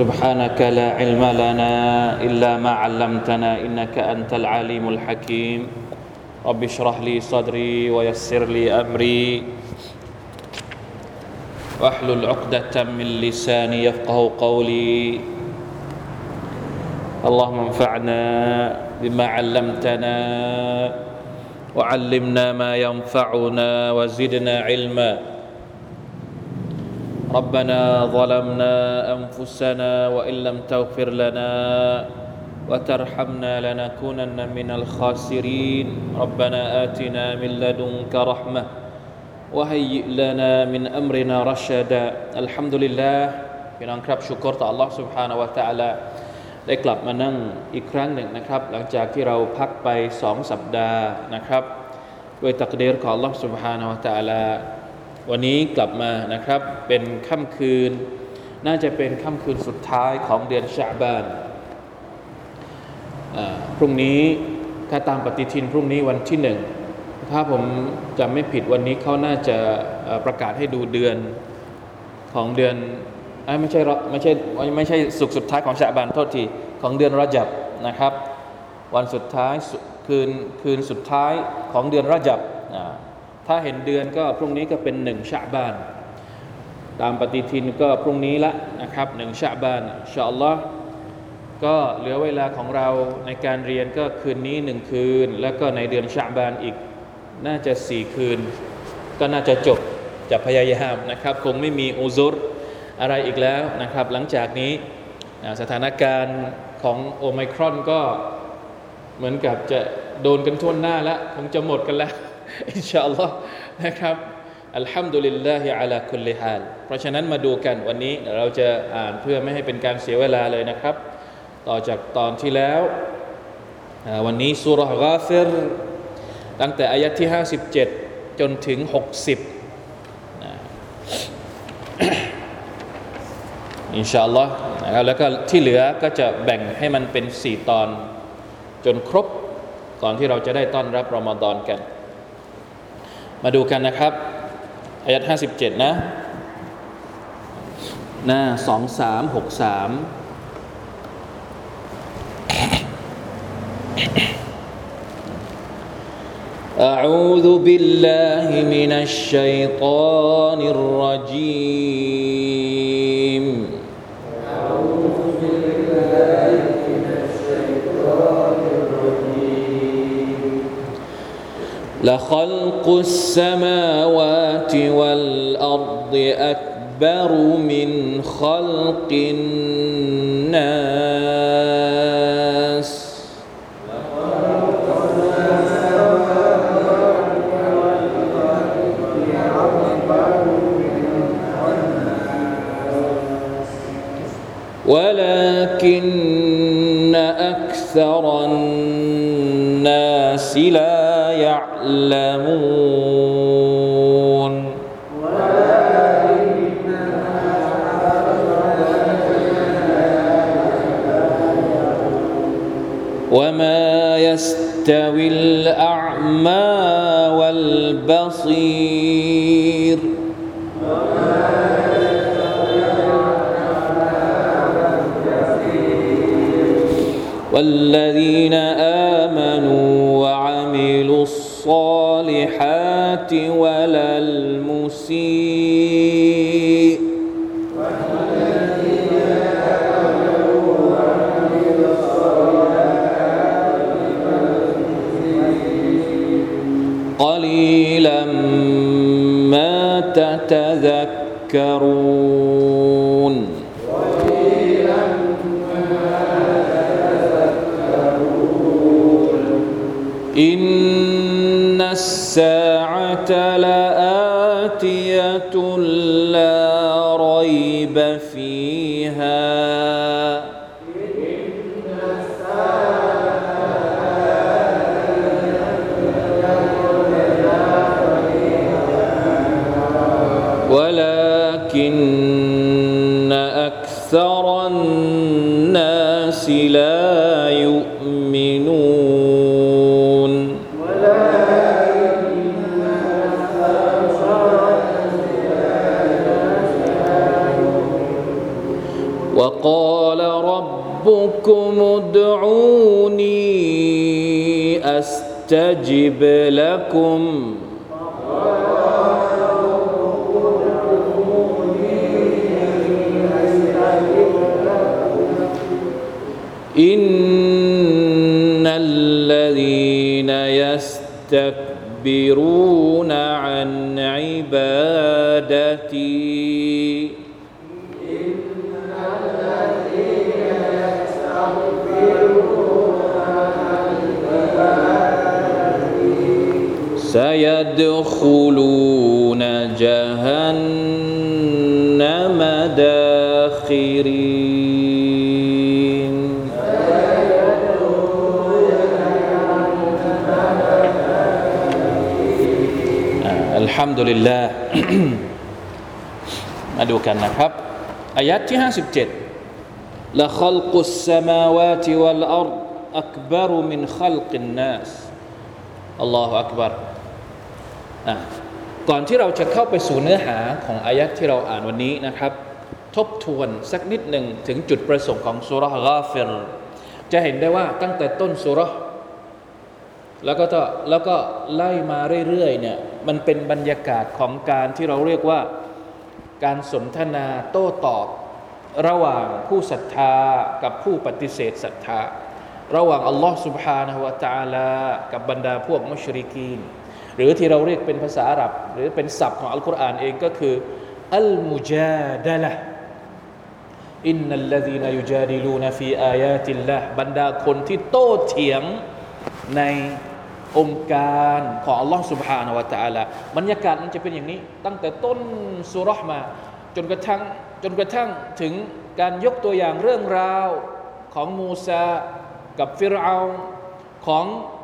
سبحانك لا علم لنا إلا ما علمتنا إنك أنت العليم الحكيم. رب اشرح لي صدري ويسر لي أمري. واحلل عقدة من لساني يفقه قولي. اللهم انفعنا بما علمتنا وعلمنا ما ينفعنا وزدنا علما. ربنا ظلمنا انفسنا وان لم تغفر لنا وترحمنا لنكونن من الخاسرين ربنا اتنا من لدنك رحمه وهيئ لنا من امرنا رشدا الحمد لله พี่น้องครับชุกรต่อ Allah سبحانه และ تعالى ได้กลับมานั่งอีกครั้งหนึ่งนะครับ หลังจากที่เราพักไปสองสัปดาห์นะครับด้วยตักเดรของ Allah سبحانه และ تعالى วันนี้กลับมานะครับ เป็นค่ำคืน น่าจะเป็นค่ำคืนสุดท้ายของเดือนชาบานพรุ่งนี้ถ้าตามปฏิทินพรุ่งนี้วันที่หนึ่ง ถ้าผมจำไม่ผิดวันนี้เขาน่าจะประกาศให้ดูเดือนของเดือนไม่ใช่ไม่ใช่ไม่ใช่สุกสุดท้ายของชาบานโทษทีของเดือนรจับนะครับ วันสุดท้ายคืนคืนสุดท้ายของเดือนรจับ ถ้าเห็นเดือนก็พรุ่งนี้ก็เป็นหนึ่งชาบาน ตามปฏิทินก็พรุ่งนี้ละนะครับหนึ่งชาบานชาอัลลอฮ์ก็เหลือเวลาของเราในการเรียนก็คืนนี้หนึ่งคืน แล้วก็ในเดือนชาบานอีก น่าจะสี่คืน ก็น่าจะจบจะพยายามนะครับ คงไม่มีอุซุรอะไรอีกแล้วนะครับ หลังจากนี้สถานการณ์ของโอไมครอนก็เหมือนกับจะโดนกันทั่วหน้าแล้ว คงจะหมดกันแล้ว อินชาอัลลอฮ์นะครับอัลฮัมดุลิลลาฮิอะลาคุลลิฮาลเพราะฉะนั้นมาดูกันวันนี้เราจะอ่านเพื่อไม่ให้เป็นการเสียเวลาเลยนะครับ ต่อจากตอนที่แล้ววันนี้สุรกาฟิรตั้งแต่อายะที่ 57 จนถึง 60อินชาอัลลอฮ์นะครับแล้วก็ที่เหลือก็จะแบ่งให้มันเป็น 4 ตอนจนครบก่อนที่เราจะได้ต้อนรับรอมฎอนกัน มาดูกันนะครับอายัดห้าสิบเจ็ดนะหน้าสองสามหกสามอาอูดุบิลลาฮิมินัชชัยฏอนิ لخلق السماوات والأرض أكبر من خلق الناس. ولكن أكثر الناس لا يعلمون وما يستوي الأعمى والبصير. والذين آمنوا ولا المسيء. استجب لكم. إن الذين يستكبرون عن عبادتي سيدخلون جهنم داخرين آه، الحمد لله มาดูกันนะครับอายัดที่ 57 لخلق السماوات والأرض أكبر من خلق الناس อัลลอฮฺอั กบัรอ่ะก่อนที่เราจะเข้าไปสู่เนื้อหาของอายัดที่เราอ่านวันนี้นะครับ ทบทวนสักนิดหนึ่งถึงจุดประสงค์ของสุรษกาฟิรจะเห็นได้ว่าตั้งแต่ต้นสุรษแล้วก็ต่อแล้วก็ไล่มาเรื่อยๆเนี่ยมันเป็นบรรยากาศของการที่เราเรียกว่าการสนทนาโต้ตอบ ระหว่างผู้ศรัทธากับผู้ปฏิเสธศรัทธา ระหว่างอัลลอฮ์ سبحانه และ تعالى กับบรรดาพวกมุชริกีน หรือที่เราเรียกเป็นภาษาอาหรับ หรือเป็นศัพท์ของอัลกุรอานเองก็คืออัลมุจาดะละอินนัลลดีนยุจาดิลูนฟีอายาติลละบรรดาคนที่โต้เถียงในองค์การของอัลลอฮ์ سبحانه และ تعالى บรรยากาศมันจะเป็นอย่างนี้ ตั้งแต่ต้นสุรษมา จนกระทั่งจนกระทั่งถึงการยกตัวอย่างเรื่องราวของมูซา กับฟิรเอาของเออ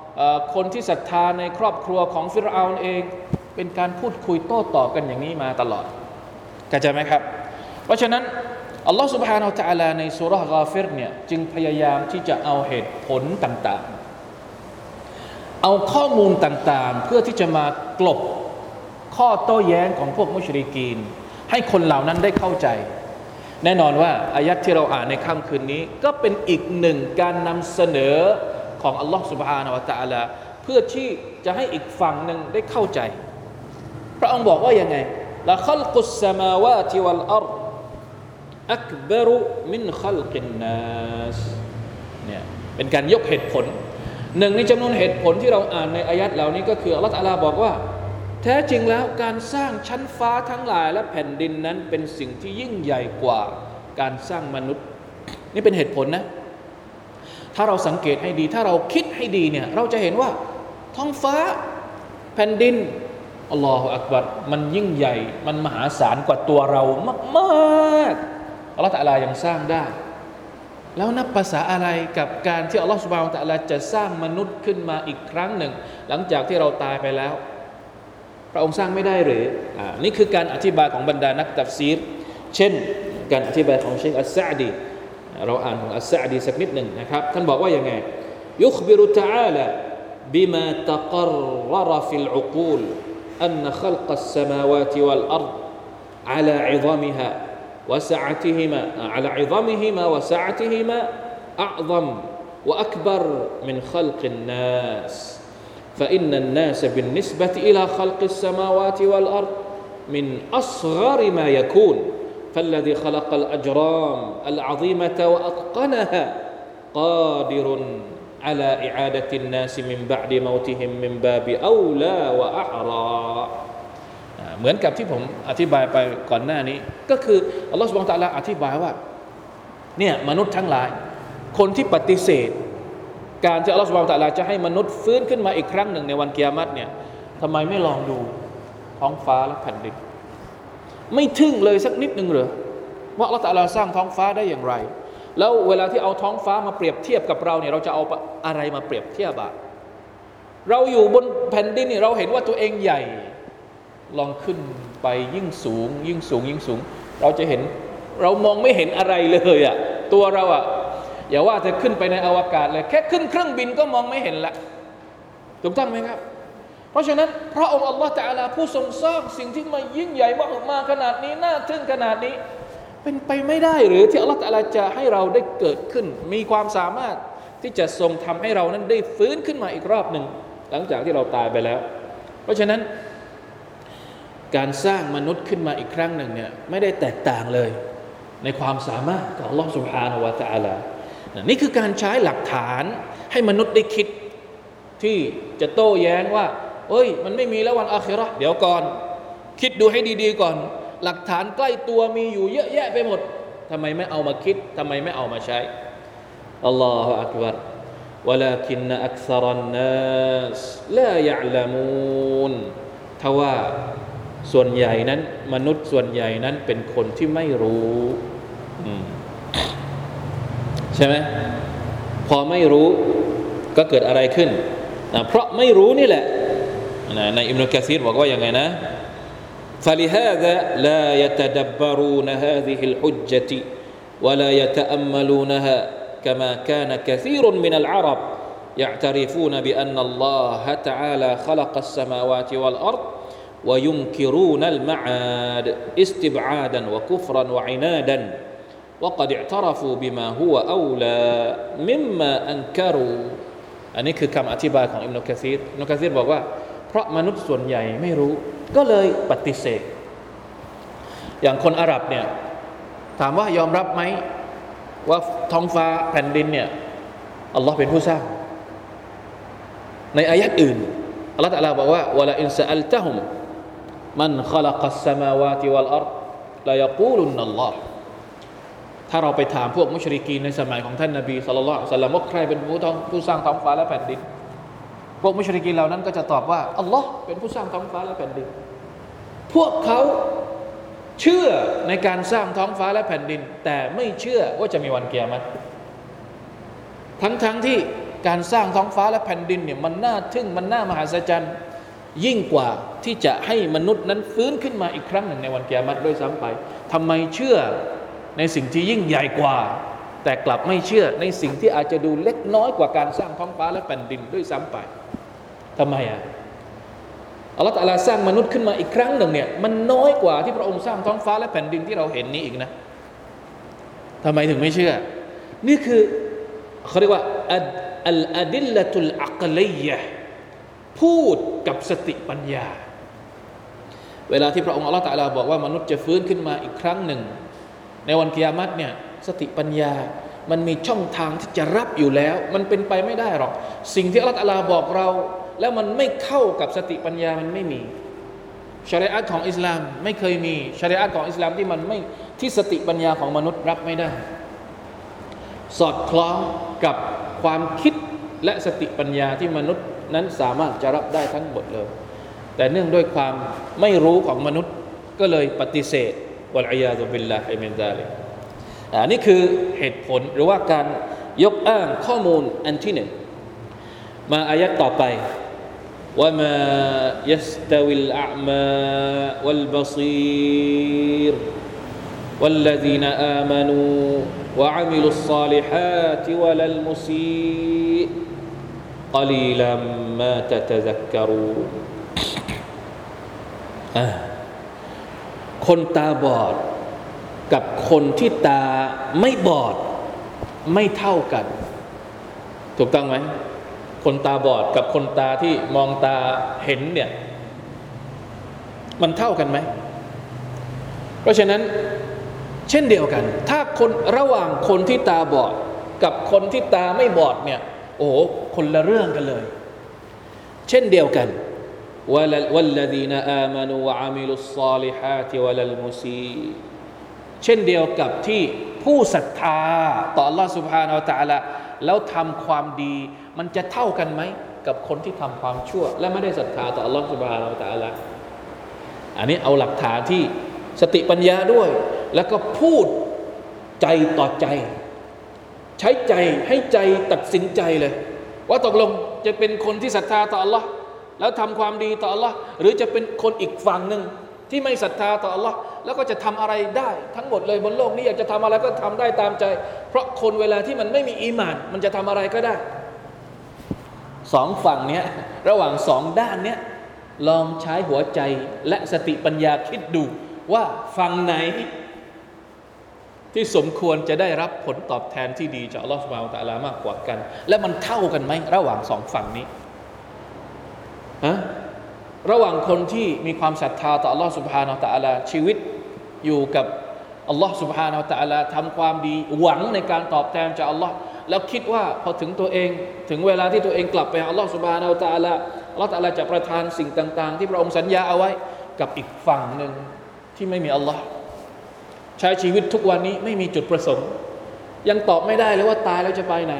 คนที่ศรัทธาในครอบครัวของฟิรเอาเอง เป็นการพูดคุยโต้ตอบกันอย่างนี้มาตลอดเข้าใจไหมครับ เพราะฉะนั้นอัลลอฮฺ سبحانه และ تعالى ในสุรษกาฟิรเนี่ยจึงพยายามที่จะเอาเหตุผลต่างๆ เอาข้อมูลต่างๆ เพื่อที่จะมากลบข้อโต้แย้งของพวกมุชริกีน ให้คนเหล่านั้นได้เข้าใจ แน่นอนว่าอายัดที่เราอ่านในค่ำคืนนี้ ก็เป็นอีกหนึ่งการนำเสนอ ของอัลลอฮ์ سبحانه และ تعالى เพื่อที่จะให้อีกฝั่งหนึ่งได้เข้าใจ พระองค์บอกว่ายังไงละขัลกุสสมาวาติวัลอัรอักบรุมินขัลกินนัสเนี่ยเป็นการยกเหตุผล หนึ่งในจำนวนเหตุผลที่เราอ่านในอายัดเหล่านี้ก็คืออัลลอฮฺตะอาลาบอกว่า แท้จริงแล้วการสร้างชั้นฟ้าทั้งหลายและแผ่นดินนั้นเป็นสิ่งที่ยิ่งใหญ่กว่าการสร้างมนุษย์ นี่เป็นเหตุผลนะ ถ้าเราสังเกตให้ดี ถ้าเราคิดให้ดีเนี่ยเราจะเห็นว่า ท้องฟ้าแผ่นดินอัลลอฮฺอักบัรมันยิ่งใหญ่ มันมหาศาลกว่าตัวเรามากๆอัลลอฮฺตะอาลายังสร้างได้ แล้วนับภาษาอะไรกับการที่อัลลอฮฺสุบานตะอาลาจะสร้างมนุษย์ขึ้นมาอีกครั้งหนึ่ง หลังจากที่เราตายไปแล้ว พระองค์สร้างไม่ได้หรืออ่านี่คือการอธิบายของบรรดานักตัฟซีร เช่น การอธิบายของเชคอัสซาดี เราอ่านของอัสซาดีสักนิดหนึ่งนะครับ ท่านบอกว่ายังไง ยุคบิรุตะอาลา بما تقرر في العقول أن خلق السماوات والأرض على عظامها وسعتهما على عظمهما وسعتهما أعظم وأكبر من خلق الناس فإن الناس بالنسبة إلى خلق السماوات والأرض من أصغر ما يكون فالذي خلق الأجرام العظيمة وأتقنها قادر على إعادة الناس من بعد موتهم من باب أولى وأحرى เหมือนกับที่ผมอธิบายไปก่อนหน้านี้ ก็คืออัลลอฮฺสุบไบร์ตะลาอธิบายว่าเนี่ยมนุษย์ทั้งหลาย คนที่ปฏิเสธ การที่อัลลอฮฺสุบไบร์ตะลาจะให้มนุษย์ฟื้นขึ้นมาอีกครั้งหนึ่งในวันกิยามัตเนี่ยทำไมไม่ลองดูท้องฟ้าและแผ่นดิน ไม่ทึ่งเลยสักนิดหนึ่งเหรอว่าอัลลอฮฺตะลาสร้างท้องฟ้าได้อย่างไร แล้วเวลาที่เอาท้องฟ้ามาเปรียบเทียบกับเราเนี่ยเราจะเอาอะไรมาเปรียบเทียบอะเราอยู่บนแผ่นดินเนี่ยเราเห็นว่าตัวเองใหญ่ ลองขึ้นไปยิ่งสูง ยิ่งสูงยิ่งสูง เราจะเห็นเรามองไม่เห็นอะไรเลยอะตัวเราอะอย่าว่าจะขึ้นไปในอวกาศเลย แค่ขึ้นเครื่องบินก็มองไม่เห็นละถูกต้องไหมครับ ราะฉะนั้นพระองค์อัลลอฮฺแต่ละผู้ทรงสร้างสิ่งที่มายิ่งใหญ่มากมาขนาดนี้น่าทึ่งขนาดนี้ เป็นไปไม่ได้หรือที่อัลลอฮฺแต่ละจะให้เราได้เกิดขึ้น มีความสามารถที่จะทรงทำให้เรานั้นได้ฟื้นขึ้นมาอีกรอบหนึ่งหลังจากที่เราตายไปแล้ว เพราะฉะนั้น การสร้างมนุษย์ขึ้นมาอีกครั้งหนึ่งเนี่ยไม่ได้แตกต่างเลย ในความสามารถของลลอฮฺสุภานวะตะอาลานี่คือการใช้หลักฐานให้มนุษย์ได้คิดที่จะโต้แย้งว่า เอ้ย มันไม่มีแล้ววันอาคิเราะห์เดี๋ยวก่อน คิดดูให้ดีๆก่อน หลักฐานใกล้ตัวมีอยู่เยอะแยะไปหมดทำไมไม่เอามาคิดทำไมไม่เอามาใช้อัลลอฮฺอักบัร ولكن أكثر الناس لا يعلمون ทว่าส่วนใหญ่นั้น มนุษย์ส่วนใหญ่นั้นเป็นคนที่ไม่รู้อืมใช่ไหมพอไม่รู้ก็เกิดอะไรขึ้นนะเพราะไม่รู้นี่แหละนะ ในอิมนุกะซีรบอกว่าอย่างไงนะ فلهذا لا يتدبرون هذه الحجة ولا يتأملونها كما كان كثير من العرب يعترفون بأن الله تعالى خلق السماوات والأرض وينكرون المعاد استبعادا وكفرا وعنادا وقد اعترفوا بما هو أولى مما أنكروا อันนี้คือคำอธิบายของอิมนุกะซีรอิมนุกะซีรบอกว่า เพ ราะมนุษย์ส่วนใหญ่ไม่รู้ ก็เลยปฏิเสธ อย่างคนอาหรับเนี่ยถามว่ายอมรับไหมว่าท้องฟ้าแผ่นดินเนี่ยอัลลอฮ์เป็นผู้สร้าง ในอายัดอื่นอัลลอฮ์ตะลาบอกว่าวลาอินซาอัลตะฮุมมันขลักัสมาวาติวัลอัรลายกูลุนนัลลอฮ์ถ้าเราไปถามพวกมุชริกีนในสมัยของท่านนบีสุลต่านสัลลัมว่าใครเป็นผู้ท้องผู้สร้างท้องฟ้าและแผ่นดิน วกมุชริกีนเหล่านั้นก็จะตอบว่าอัลลอฮ์เป็นผู้สร้างท้องฟ้าและแผ่นดิน พวกเขาเชื่อในการสร้างท้องฟ้าและแผ่นดิน แต่ไม่เชื่อว่าจะมีวันเกียรติทั้งๆทที่การสร้างท้องฟ้าและแผ่นดินเนี่ยมันน่าทึ่งมันน่ามหัศจรรย์ยิ่งกว่าที่จะให้มนุษย์นั้นฟื้นขึ้นมาอีกครั้งหนึ่งในวันเกียรติด้วยซ้ำไปทำไมเชื่อในสิ่งที่ยิ่งใหญ่กว่า แต่กลับไม่เชื่อในสิ่งที่อาจจะดูเล็กน้อยกว่าการสร้างท้องฟ้าและแผ่นดินด้วยซ้ำไป ทำไมอะอัลลอฮฺตาลาสร้างมนุษย์ขึ้นมาอีกครั้งหนึ่งเนี่ยมันน้อยกว่าที่พระองค์สร้างท้องฟ้าและแผ่นดินที่เราเห็นนี้อีกนะทำไมถึงไม่เชื่อ นี่คือเขาเรียกว่าอัลอดิลละตุลอักลียะพูดกับสติปัญญา เวลาที่พระองค์อัลลอฮฺตาลาบอกว่ามนุษย์จะฟื้นขึ้นมาอีกครั้งหนึ่ง ในวันกิยามัตเนี่ยสติปัญญามันมีช่องทางที่จะรับอยู่แล้ว มันเป็นไปไม่ได้หรอก สิ่งที่อัลลอฮฺตาลาบอกเรา แล้วมันไม่เข้ากับสติปัญญามันไม่มีชริอะของอิสลามไม่เคยมีชริอะของอิสลามที่มันไม่ที่สติปัญญาของมนุษย์รับไม่ได้ สอดคล้องกับความคิดและสติปัญญาที่มนุษย์นั้นสามารถจะรับได้ทั้งหมดเลย แต่เนื่องด้วยความไม่รู้ของมนุษย์ก็เลยปฏิเสธวะลัยยาตุบิลลาฮิมินซาลิอันนี้คือเหตุผลหรือว่าการยกอ้างข้อมูลอันที่หนึ่งมาอายัดต่อไป وما يستوي الأعمى والبصير والذين آمنوا وعملوا الصالحات ولا المسيء قليلا ما تتذكرون คนตาบอด กับคนที่ตาไม่บอด ไม่เท่ากัน ถูกต้องไหม คนตาบอดกับคนตาที่มองตาเห็นเนี่ย มันเท่ากันไหม เพราะฉะนั้นเช่นเดียวกัน ถ้าคนระหว่างคนที่ตาบอด กับคนที่ตาไม่บอดเนี่ย โอ้คนละเรื่องกันเลย เช่นเดียวกันวัลลดีนอามานูวะอามิลุสซาลิฮาติวะลัลมุซีเช่นเดียวกับที่ผู้ศรัทธา ต่อ Allah سبحانه และ تعالى แล้วทำความดี มันจะเท่ากันไหมกับคนที่ทำความชั่ว และไม่ได้ศรัทธาต่ออัลลอฮฺสุบฮานาอัลลอฮฺอันนี้เอาหลักฐานที่สติปัญญาด้วย แล้วก็พูดใจต่อใจ ใช้ใจให้ใจตัดสินใจเลย ว่าตกลงจะเป็นคนที่ศรัทธาต่ออัลลอฮ์แล้วทำความดีต่ออัลลอฮ์หรือจะเป็นคนอีกฝั่งหนึ่ง ที่ไม่ศรัทธาต่อ Allah แล้วก็จะทำอะไรได้ทั้งหมดเลยบนโลกนี้อยากจะทำอะไรก็ทำได้ตามใจ เพราะคนเวลาที่มันไม่มีอีหมาน มันจะทำอะไรก็ได้สองฝั่งเนี้ยระหว่างสองด้านเนี้ยลองใช้หัวใจและสติปัญญาคิดดูว่าฝั่งไหน ที่สมควรจะได้รับผลตอบแทนที่ดีจากอัลลอฮฺสุบานตะลามากกว่ากัน และมันเท่ากันไหมระหว่างสองฝั่งนี้ฮะ ระหว่างคนที่มีความศรัทธาต่ออัลลอฮฺสุบฮานาตะลาชีวิตอยู่กับอัลลอฮฺสุบฮานาตะลาทำความดีหวังในการตอบแทนจากอัลลอฮ์แล้วคิดว่าพอถึงตัวเองถึงเวลาที่ตัวเองกลับไปอัลลอฮฺสุบฮานาตะลาอัลลอฮฺตะลาจะประทานสิ่งต่าง ๆ ที่พระองค์สัญญาเอาไว้กับอีกฝั่งหนึ่งที่ไม่มีอัลลอฮ์ใช้ชีวิตทุกวันนี้ไม่มีจุดประสงค์ ยังตอบไม่ได้เลยว่าตายแล้วจะไปไหน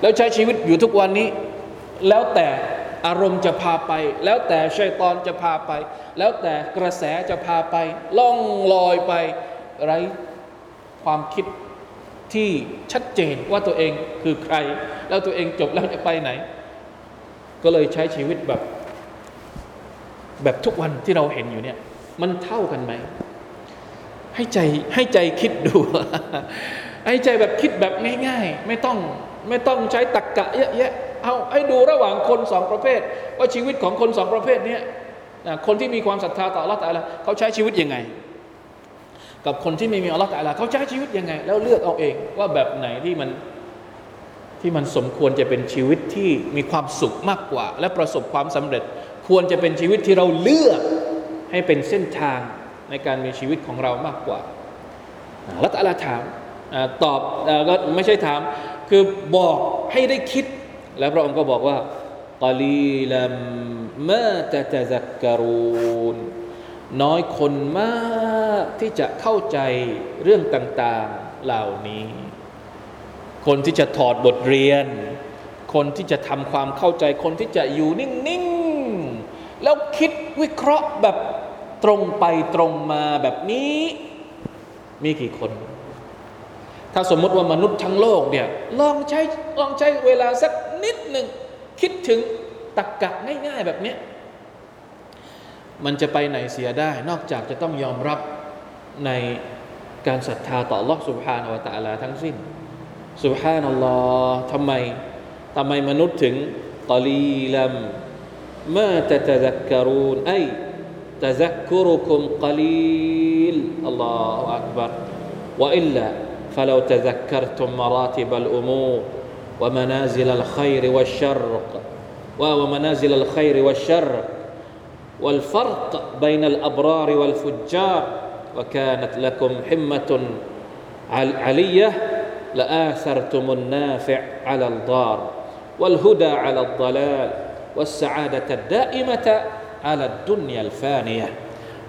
แล้วใช้ชีวิตอยู่ทุกวันนี้ แล้วแต่ อารมณ์จะพาไป แล้วแต่ชัยตอนจะพาไป แล้วแต่กระแสจะพาไป ล่องลอยไปไร้ความคิดที่ชัดเจนว่าตัวเองคือใคร แล้วตัวเองจบแล้วจะไปไหน ก็เลยใช้ชีวิตแบบ แบบทุกวันที่เราเห็นอยู่เนี่ย มันเท่ากันไหม ให้ใจให้ใจคิดดู ให้ใจแบบคิดแบบง่าย ๆ ไม่ต้องไม่ต้องใช้ตักกะเยอะแยะ เอาให้ดูระหว่างคนสองประเภท ว่าชีวิตของคนสองประเภทนี้คนที่มีความศรัทธาต่ออัลลอฮฺตะลาเขาใช้ชีวิตยังไง กับคนที่ไม่มีอัลลอฮฺตะลาเขาใช้ชีวิตยังไง แล้วเลือกเอาเองว่าแบบไหนที่มันที่มันสมควรจะเป็นชีวิตที่มีความสุขมากกว่า และประสบความสำเร็จ ควรจะเป็นชีวิตที่เราเลือกให้เป็นเส้นทางในการมีชีวิตของเรามากกว่าลลอฮฺตะลาถามตอบก็ไม่ใช่ถาม คือบอกให้ได้คิด แล้วพระองค์ก็บอกว่ากลีลัมมาตะตะซักกรูนน้อยคนมากที่จะเข้าใจเรื่องต่าง ๆเหล่านี้ คนที่จะถอดบทเรียน คนที่จะทำความเข้าใจ คนที่จะอยู่นิ่ง ๆ แล้วคิดวิเคราะห์แบบตรงไปตรงมาแบบนี้ มีกี่คน ถ้าสมมติว่ามนุษย์ทั้งโลกเนี่ย ลองใช้ลองใช้เวลาสัก นิดหนึ่งคิดถึงตักกะง่ายๆแบบนี้มันจะไปไหนเสียได้ นอกจากจะต้องยอมรับในการศรัทธาต่อ Allah سبحانه และ تعالى ทั้งสิ้น سبحان อัลลอฮ์ทำไมทำไมมนุษย์ถึงกอลีลัมมาตะตะซักกรูนไอตะซักกุรุคุมกอลีลอัลลอฮฺอักบัรว่าอิลลา فلو تذكرتم مراتب الأمور ومنازل الخير والشر ومنازل الخير والشر والفرق بين الأبرار والفجار وكانت لكم حمة علية لآثرتم النافع على الضار والهدى على الضلال والسعادة الدائمة على الدنيا الفانية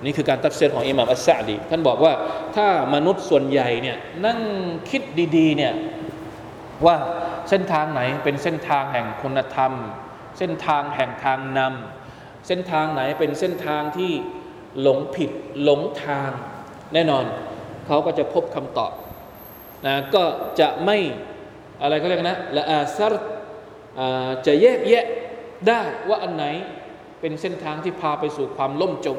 นี่คือการตัดเส้นของอิหม่ามอัสซาดีท่านบอกว่าถ้ามนุษย์ส่วนใหญ่เนี่ยนั่งคิดดีๆเนี่ย ว่าเส้นทางไหนเป็นเส้นทางแห่งคุณธรรม เส้นทางแห่งทางนำเส้นทางไหนเป็นเส้นทางที่หลงผิดหลงทาง แน่นอนเขาก็จะพบคำตอบนะก็จะไม่อะไรเขาเรียกนะละอาซารจะแยกแยะได้ว่าอันไหนเป็นเส้นทางที่พาไปสู่ความล่มจม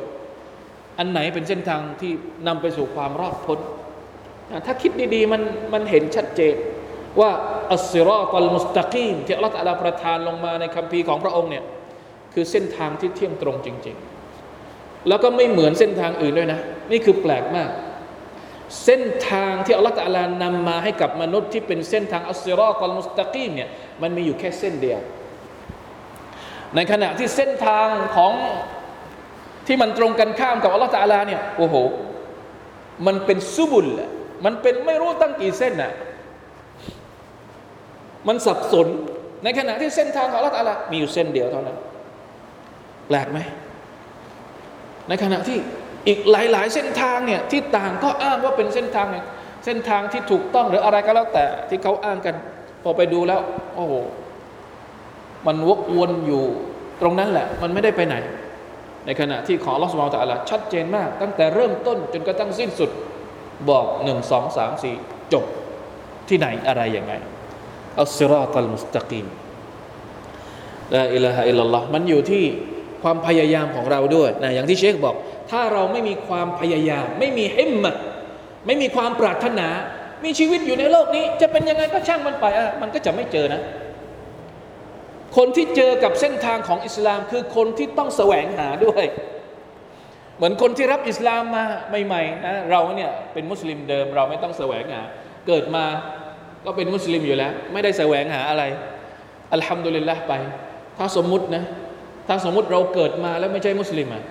อันไหนเป็นเส้นทางที่นำไปสู่ความรอดพ้น ถ้าคิดดีๆมันมันเห็นชัดเจน ว่าอัสซิรอตัลมุสตะกีมที่อัลลอฮฺประทานลงมาในคัมภีร์ของพระองค์เนี่ยคือเส้นทางที่เที่ยงตรงจริง ๆ แล้วก็ไม่เหมือนเส้นทางอื่นด้วยนะ นี่คือแปลกมาก เส้นทางที่อัลลอฮฺนำมาให้กับมนุษย์ที่เป็นเส้นทางอัสซิรอตัลมุสตะกีมเนี่ยมันมีอยู่แค่เส้นเดียว ในขณะที่เส้นทางของที่มันตรงกันข้ามกับอัลลอฮฺตาลาเนี่ยโอ้โหมันเป็นซุบุลมันเป็นไม่รู้ตั้งกี่เส้นน่ะ มันสับสน ในขณะที่เส้นทางของอัลลอฮฺตาลามีอยู่เส้นเดียวเท่านั้น แปลกไหม ในขณะที่อีกหลาย ๆ เส้นทางเนี่ยที่ต่างก็อ้างว่าเป็นเส้นทางเนี่ยเส้นทางที่ถูกต้องหรืออะไรก็แล้วแต่ที่เขาอ้างกัน พอไปดูแล้ว โอ้โหมันวกวนอยู่ตรงนั้นแหละ มันไม่ได้ไปไหน ในขณะที่ของลอสมาตะลาชัดเจนมาก ตั้งแต่เริ่มต้นจนกระทั่งสิ้นสุด บอกหนึ่งสองสามสี่จบที่ไหนอะไรยังไง อัลซิรอตัลมุสตะกีมลาอิลาฮะอิลลัลลอฮ์มันอยู่ที่ความพยายามของเราด้วยนะอย่างที่เชคบอก ถ้าเราไม่มีความพยายาม ไม่มีหิมมะไม่มีความปรารถนา มีชีวิตอยู่ในโลกนี้ จะเป็นยังไงก็ช่างมันไปอะมันก็จะไม่เจอนะ คนที่เจอกับเส้นทางของอิสลามคือคนที่ต้องแสวงหาด้วย เหมือนคนที่รับอิสลามมาใหม่ๆนะเราเนี่ยเป็นมุสลิมเดิม เราไม่ต้องแสวงหาเกิดมา ก็เป็นมุสลิมอยู่แล้ว ไม่ได้แสวงหาอะไร อัลฮัมดุลิลละไป ถ้าสมมุตินะ ถ้าสมมุติเราเกิดมาแล้วไม่ใช่มุสลิมอะ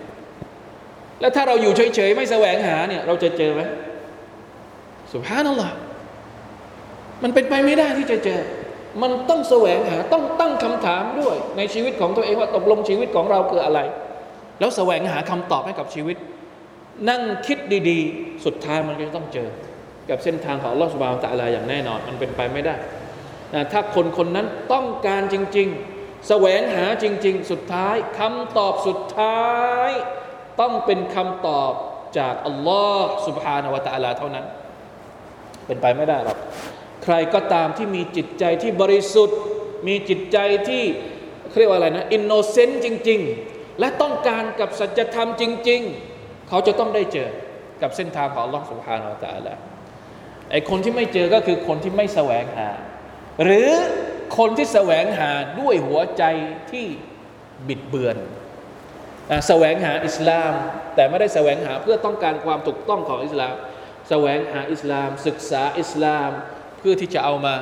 แล้วถ้าเราอยู่เฉยๆไม่แสวงหาเนี่ย เราจะเจอไหมสุภาพนั่นแหละมันเป็นไปไม่ได้ที่จะเจอ มันต้องแสวงหา ต้องตั้งคำถามด้วย ในชีวิตของตัวเองว่าตกลงชีวิตของเราคืออะไร แล้วแสวงหาคำตอบให้กับชีวิต นั่งคิดดี ๆ สุดท้ายมันก็จะต้องเจอ กับเส้นทางของลอสบาวตะลาอย่างแน่นอน มันเป็นไปไม่ได้นะถ้าคนคนนั้นต้องการจริง ๆ แสวงหาจริง ๆ สุดท้ายคำตอบสุดท้าย ต้องเป็นคำตอบจากอัลลอฮ์สุบฮานาวะตะลาเท่านั้น เป็นไปไม่ได้หรอกใครก็ตามที่มีจิตใจที่บริสุทธิ์ มีจิตใจที่เรียกว่าอะไรนะ innocent จริง ๆ และต้องการกับสัจธรรมจริง ๆ เขาจะต้องได้เจอกับเส้นทางของอัลลอฮ์ سبحانه وتعالى ไอ้คนที่ไม่เจอก็คือคนที่ไม่แสวงหา หรือคนที่แสวงหาด้วยหัวใจที่บิดเบือนแสวงหาอิสลาม แต่ไม่ได้แสวงหาเพื่อต้องการความถูกต้องของอิสลาม แสวงหาอิสลาม ศึกษาอิสลามเพื่อที่จะเอามา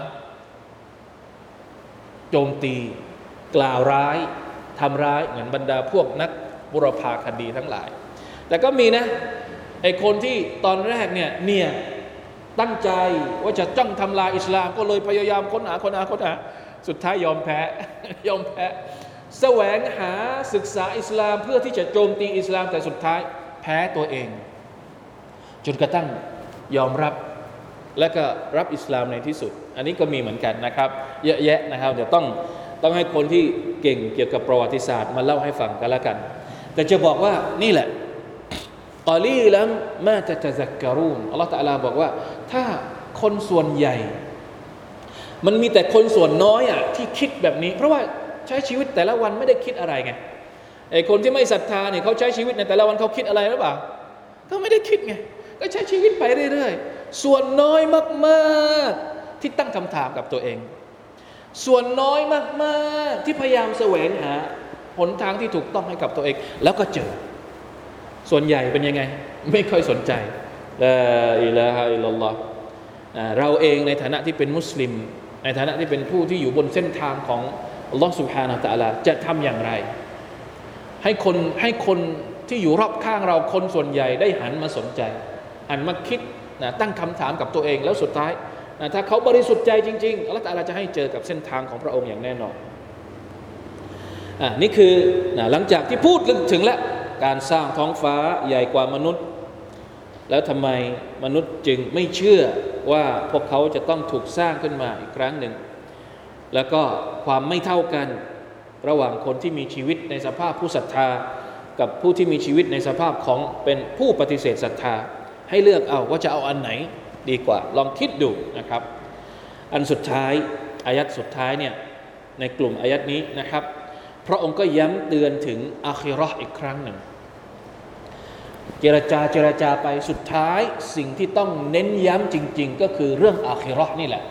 โจมตี กล่าวร้ายทำร้ายเหมือนบรรดาพวกนักบุรพาคดีทั้งหลาย แต่ก็มีนะไอคนที่ตอนแรกเนี่ยเนี่ย ตั้งใจว่าจะจ้องทำลายอิสลาม ก็เลยพยายามค้นหาค้นหาค้นหาสุดท้ายยอมแพ้ยอมแพ้แสวงหาศึกษาอิสลามเพื่อที่จะโจมตีอิสลามแต่สุดท้ายแพ้ตัวเอง จนกระทั่งยอมรับและก็รับอิสลามในที่สุด อันนี้ก็มีเหมือนกันนะครับ เยอะแยะนะครับเดี๋ยวต้องต้องให้คนที่เก่งเกี่ยวกับประวัติศาสตร์มาเล่าให้ฟังกันละกัน แต่จะบอกว่านี่แหละกอลีลัมมาจะจะจักการูนอัลลอฮฺตะลาบอกว่า ถ้าคนส่วนใหญ่ มันมีแต่คนส่วนน้อยอะที่คิดแบบนี้ เพราะว่าใช้ชีวิตแต่ละวันไม่ได้คิดอะไรไงไอ้คนที่ไม่ศรัทธาเนี่ยเขาใช้ชีวิตในแต่ละวันเขาคิดอะไรหรือเปล่าเขาไม่ได้คิดไงก็ใช้ชีวิตไปเรื่อยๆ ส่วนน้อยมากๆที่ตั้งคำถามกับตัวเอง ส่วนน้อยมากๆที่พยายามแสวงหาหนทางที่ถูกต้องให้กับตัวเอง แล้วก็เจอ ส่วนใหญ่เป็นยังไง ไม่ค่อยสนใจ ลาอิลาฮะอิลลัลลอฮ์เราเองในฐานะที่เป็นมุสลิม ในฐานะที่เป็นผู้ที่อยู่บนเส้นทางของอัลลอฮ์สุบฮานาตะลาจะทำอย่างไร ให้คนให้คนที่อยู่รอบข้างเราคนส่วนใหญ่ได้หันมาสนใจหันมาคิดนะตั้งคำถามกับตัวเองแล้วสุดท้ายนะถ้าเขาบริสุทธิ์ใจจริงๆอัลลอฮ์ตจะให้เจอกับเส้นทางของพระองค์อย่างแน่นอนอะนี่คือนะหลังจากที่พูดถึงแล้วการสร้างท้องฟ้าใหญ่กว่ามนุษย์ แล้วทำไมมนุษย์จึงไม่เชื่อว่าพวกเขาจะต้องถูกสร้างขึ้นมาอีกครั้งหนึ่ง แล้วก็ความไม่เท่ากันระหว่างคนที่มีชีวิตในสภาพผู้ศรัทธา กับผู้ที่มีชีวิตในสภาพของเป็นผู้ปฏิเสธศรัทธา ให้เลือกเอาว่าจะเอาอันไหนดีกว่า ลองคิดดูนะครับ อันสุดท้ายอายัดสุดท้ายเนี่ยในกลุ่มอายัดนี้นะครับ พระองค์ก็ย้ำเตือนถึงอาคิรออีกครั้งหนึ่ง เจรจาเจรจาไปสุดท้ายสิ่งที่ต้องเน้นย้ำจริง ๆ ก็คือเรื่องอาคิรอนี่แหละ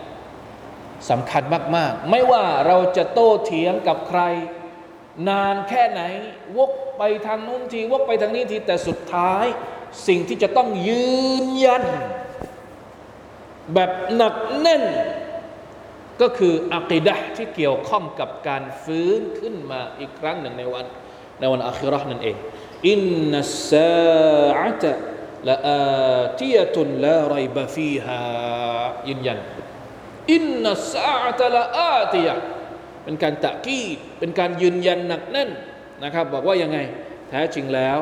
สำคัญมาก ๆ ไม่ว่าเราจะโต้เถียงกับใคร นานแค่ไหน วกไปทางนู้นที วกไปทางนี้ที แต่สุดท้าย สิ่งที่จะต้องยืนยัน แบบหนักแน่น ก็คืออักิดะที่เกี่ยวข้องกับการฟื้นขึ้นมาอีกครั้งหนึ่งในวัน ในวันอาคิรอนั่นเอง อินนัสซาอะตะละอาติยตุนลาไรบะฟีฮายืนยันอินนัสซาตะละอาติยะเป็นการตะกีดเป็นการยืนยันหนักแน่นนะครับ บอกว่ายังไง แท้จริงแล้ว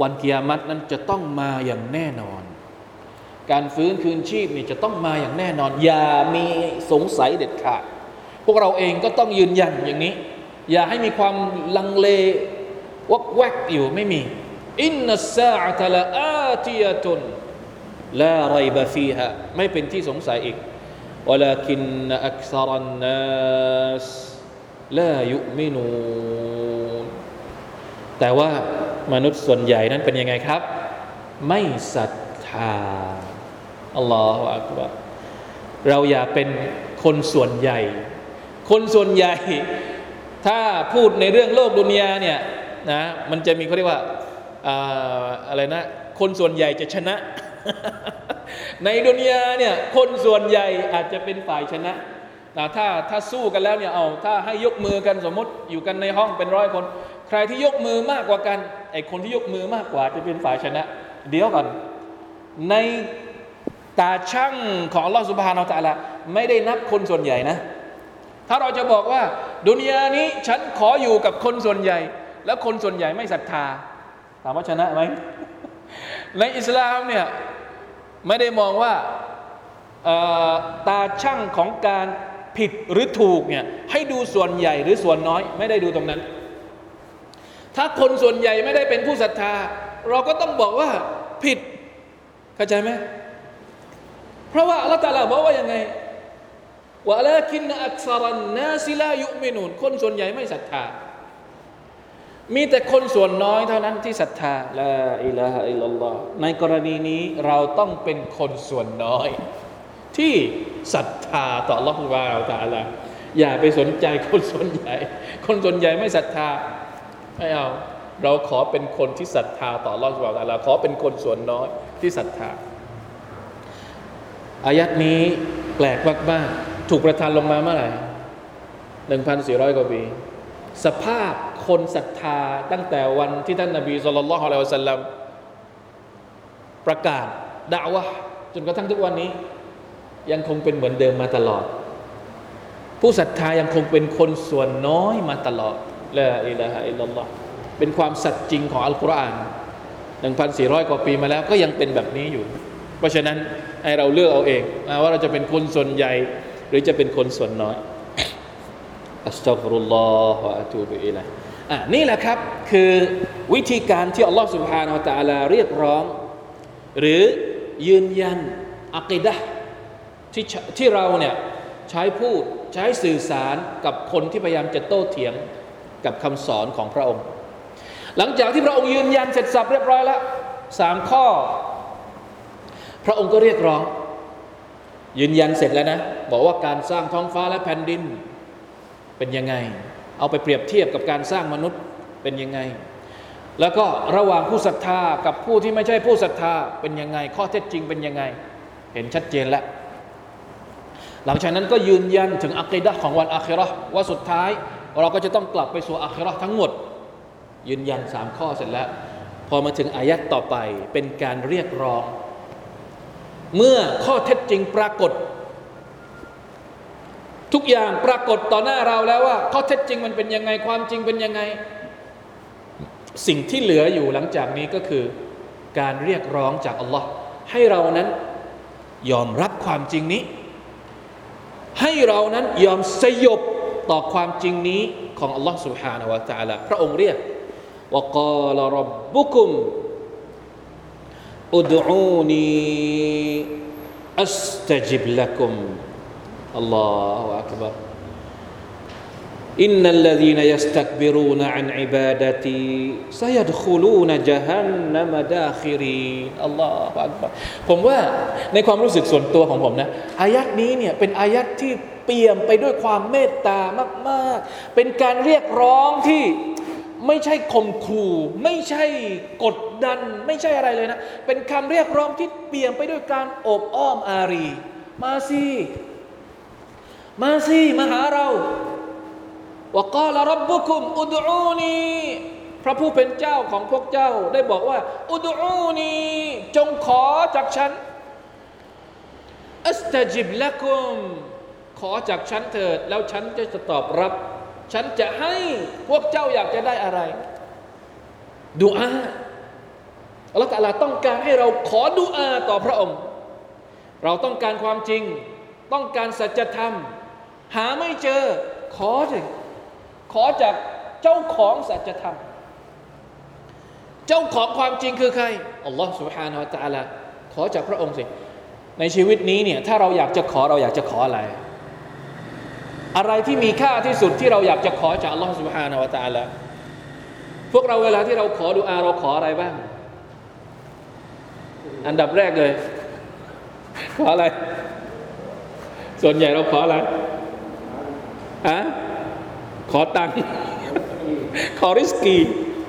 วันกิยามัตนั้นจะต้องมาอย่างแน่นอน การฟื้นคืนชีพนี่จะต้องมาอย่างแน่นอน อย่ามีสงสัยเด็ดขาด พวกเราเองก็ต้องยืนยันอย่างนี้ อย่าให้มีความลังเล วกแวกอยู่ไม่มี อินนัสซาตะละอาติยะตุนลาไรบะฟีฮะไม่เป็นที่สงสัยอีก ولكن أكثر الناس ลายุมินูนแต่ว่ามนุษย์ส่วนใหญ่นั้นเป็นยังไงครับ ไม่ศรัทธาอัลลอฮฺอักบารเราอย่าเป็นคนส่วนใหญ่ คนส่วนใหญ่ ถ้าพูดในเรื่องโลกดุนยาเนี่ย นะมันจะมีเขาเรียกว่าอะไรนะ คนส่วนใหญ่จะชนะ ในดุนยาเนี่ยคนส่วนใหญ่อาจจะเป็นฝ่ายชนะนะถ้าถ้าสู้กันแล้วเนี่ยเอาถ้าให้ยกมือกันสมมติอยู่กันในห้องเป็นร้อยคน ใครที่ยกมือมากกว่ากันไอคนที่ยกมือมากกว่าจะเป็นฝ่ายชนะ เดี๋ยวก่อนในตาช่างของลอสุบฮานาอัลละไม่ได้นับคนส่วนใหญ่นะ ถ้าเราจะบอกว่า ดุนยานี้ฉันขออยู่กับคนส่วนใหญ่ แล้วคนส่วนใหญ่ไม่ศรัทธา ถามว่าชนะไหม ในอิสลามเนี่ยไม่ได้มองว่าตาช่างของการผิดหรือถูกเนี่ยให้ดูส่วนใหญ่หรือส่วนน้อย ไม่ได้ดูตรงนั้น ถ้าคนส่วนใหญ่ไม่ได้เป็นผู้ศรัทธา เราก็ต้องบอกว่าผิดเข้าใจไหมเพราะว่าอัลลอฮฺตาลาบอกว่ายังไงว่าละคินอักษรันนาซิลายุมินุนคนส่วนใหญ่ไม่ศรัทธา มีแต่คนส่วนน้อยเท่านั้นที่ศรัทธาละอิลาฮะอิลลัลลอฮในกรณีนี้เราต้องเป็นคนส่วนน้อย ที่ศรัทธาต่อ Allah ฮฺวาอัลตาลาอย่าไปสนใจคนส่วนใหญ่ คนส่วนใหญ่ไม่ศรัทธาไม่เอาเราขอเป็นคนที่ศรัทธาต่อ Allah ฮฺวาตาลาขอเป็นคนส่วนน้อยที่ศรัทธาอายัดนี้แปลกมากๆถูกประทานลงมาเมื่อไหร่หนึ่งพันสี่ร้อยกว่าปีสภาพ คนศรัทธาตั้งแต่วันที่ท่านนาบีสุลต่านละฮ์อะลัยฮิสัลลัมประกาศด่าวะจนกระทั่งทุกวันนี้ ยังคงเป็นเหมือนเดิมมาตลอด ผู้ศรัทธายังคงเป็นคนส่วนน้อยมาตลอดละอิละฮะอิลลัลลอฮ์เป็นความสัตย์จริงของอัลกุรอาน1,400 กว่าปีมาแล้วก็ยังเป็นแบบนี้อยู่ เพราะฉะนั้นให้เราเลือกเอาเองว่าเราจะเป็นคนส่วนใหญ่ หรือจะเป็นคนส่วนน้อยอัสตัฟรุลลอฮฺอะตูบิอิลัย อะนี่แหละครับคือวิธีการที่อัลลอฮฺสุบฮานาอัลตะลาเรียกร้อง หรือยืนยันอักิดะที่ที่เราเนี่ยใช้พูดใช้สื่อสารกับคนที่พยายามจะโต้เถียงกับคำสอนของพระองค์ หลังจากที่พระองค์ยืนยันเสร็จสับเรียบร้อยแล้วสามข้อ พระองค์ก็เรียกร้อง ยืนยันเสร็จแล้วนะ บอกว่าการสร้างท้องฟ้าและแผ่นดินเป็นยังไง เอาไปเปรียบเทียบกับการสร้างมนุษย์เป็นยังไง แล้วก็ระหว่างผู้ศรัทธากับผู้ที่ไม่ใช่ผู้ศรัทธาเป็นยังไง ข้อเท็จจริงเป็นยังไง เห็นชัดเจนแล้ว หลังจากนั้นก็ยืนยันถึงอัคดะของวันอัคราว่าสุดท้าย เราก็จะต้องกลับไปสู่อัคราทั้งหมด ยืนยันสามข้อเสร็จแล้ว พอมาถึงอายัดต่อไปเป็นการเรียกร้อง เมื่อข้อเท็จจริงปรากฏ ทุกอย่างปรากฏต่อหน้าเราแล้วว่าข้อเท็จจริงมันเป็นยังไงความจริงเป็นยังไง สิ่งที่เหลืออยู่หลังจากนี้ก็คือ การเรียกร้องจากอัลลอฮ์ให้เรานั้นยอมรับความจริงนี้ ให้เรานั้นยอมสยบต่อความจริงนี้ของอัลลอฮ์สุฮานะวะตาลาพระองค์เรียกว่ากาลรับบุคุมอุดูนีأستجب لكم الله أكبر إن الذين يستكبرون عن عبادتي سيدخلون جهنم داخرين الله أكبر ผมว่าในความรู้สึกส่วนตัวของผมนะอายัดนี้เนี่ยเป็นอายัดที่เปี่ยมไปด้วยความเมตตามาก ๆ เป็นการเรียกร้องที่ไม่ใช่ข่มขู่ไม่ใช่กดดัน ไม่ใช่อะไรเลยนะ เป็นคำเรียกร้องที่เปี่ยมไปด้วยการอบอ้อมอารี มาสิ มาสิมาหาเราว่ากาลรับบุคุมอุดูนีพระผู้เป็นเจ้าของพวกเจ้าได้บอกว่า อุดูนีจงขอจากฉันอัสตจิบละกุม ขอจากฉันเถิด แล้วฉันจะตอบรับ ฉันจะให้พวกเจ้าอยากจะได้อะไรดูอาอัลลอฮฺตาลาต้องการให้เราขอดูอาต่อพระองค์ เราต้องการความจริง ต้องการสัจธรรม หาไม่เจอ ขอสิขอจากเจ้าของสัจธรรม เจ้าของความจริงคือใครอัลลอฮฺ سبحانه และ تعالى ขอจากพระองค์สิ ในชีวิตนี้เนี่ย ถ้าเราอยากจะขอเราอยากจะขออะไร อะไรที่มีค่าที่สุดที่เราอยากจะขอจากอัลลอฮฺ سبحانه และ تعالى พวกเราเวลาที่เราขอดุอาเราขออะไรบ้าง อันดับแรกเลย ขออะไร ส่วนใหญ่เราขออะไร อะขอตังค์ขอริสกี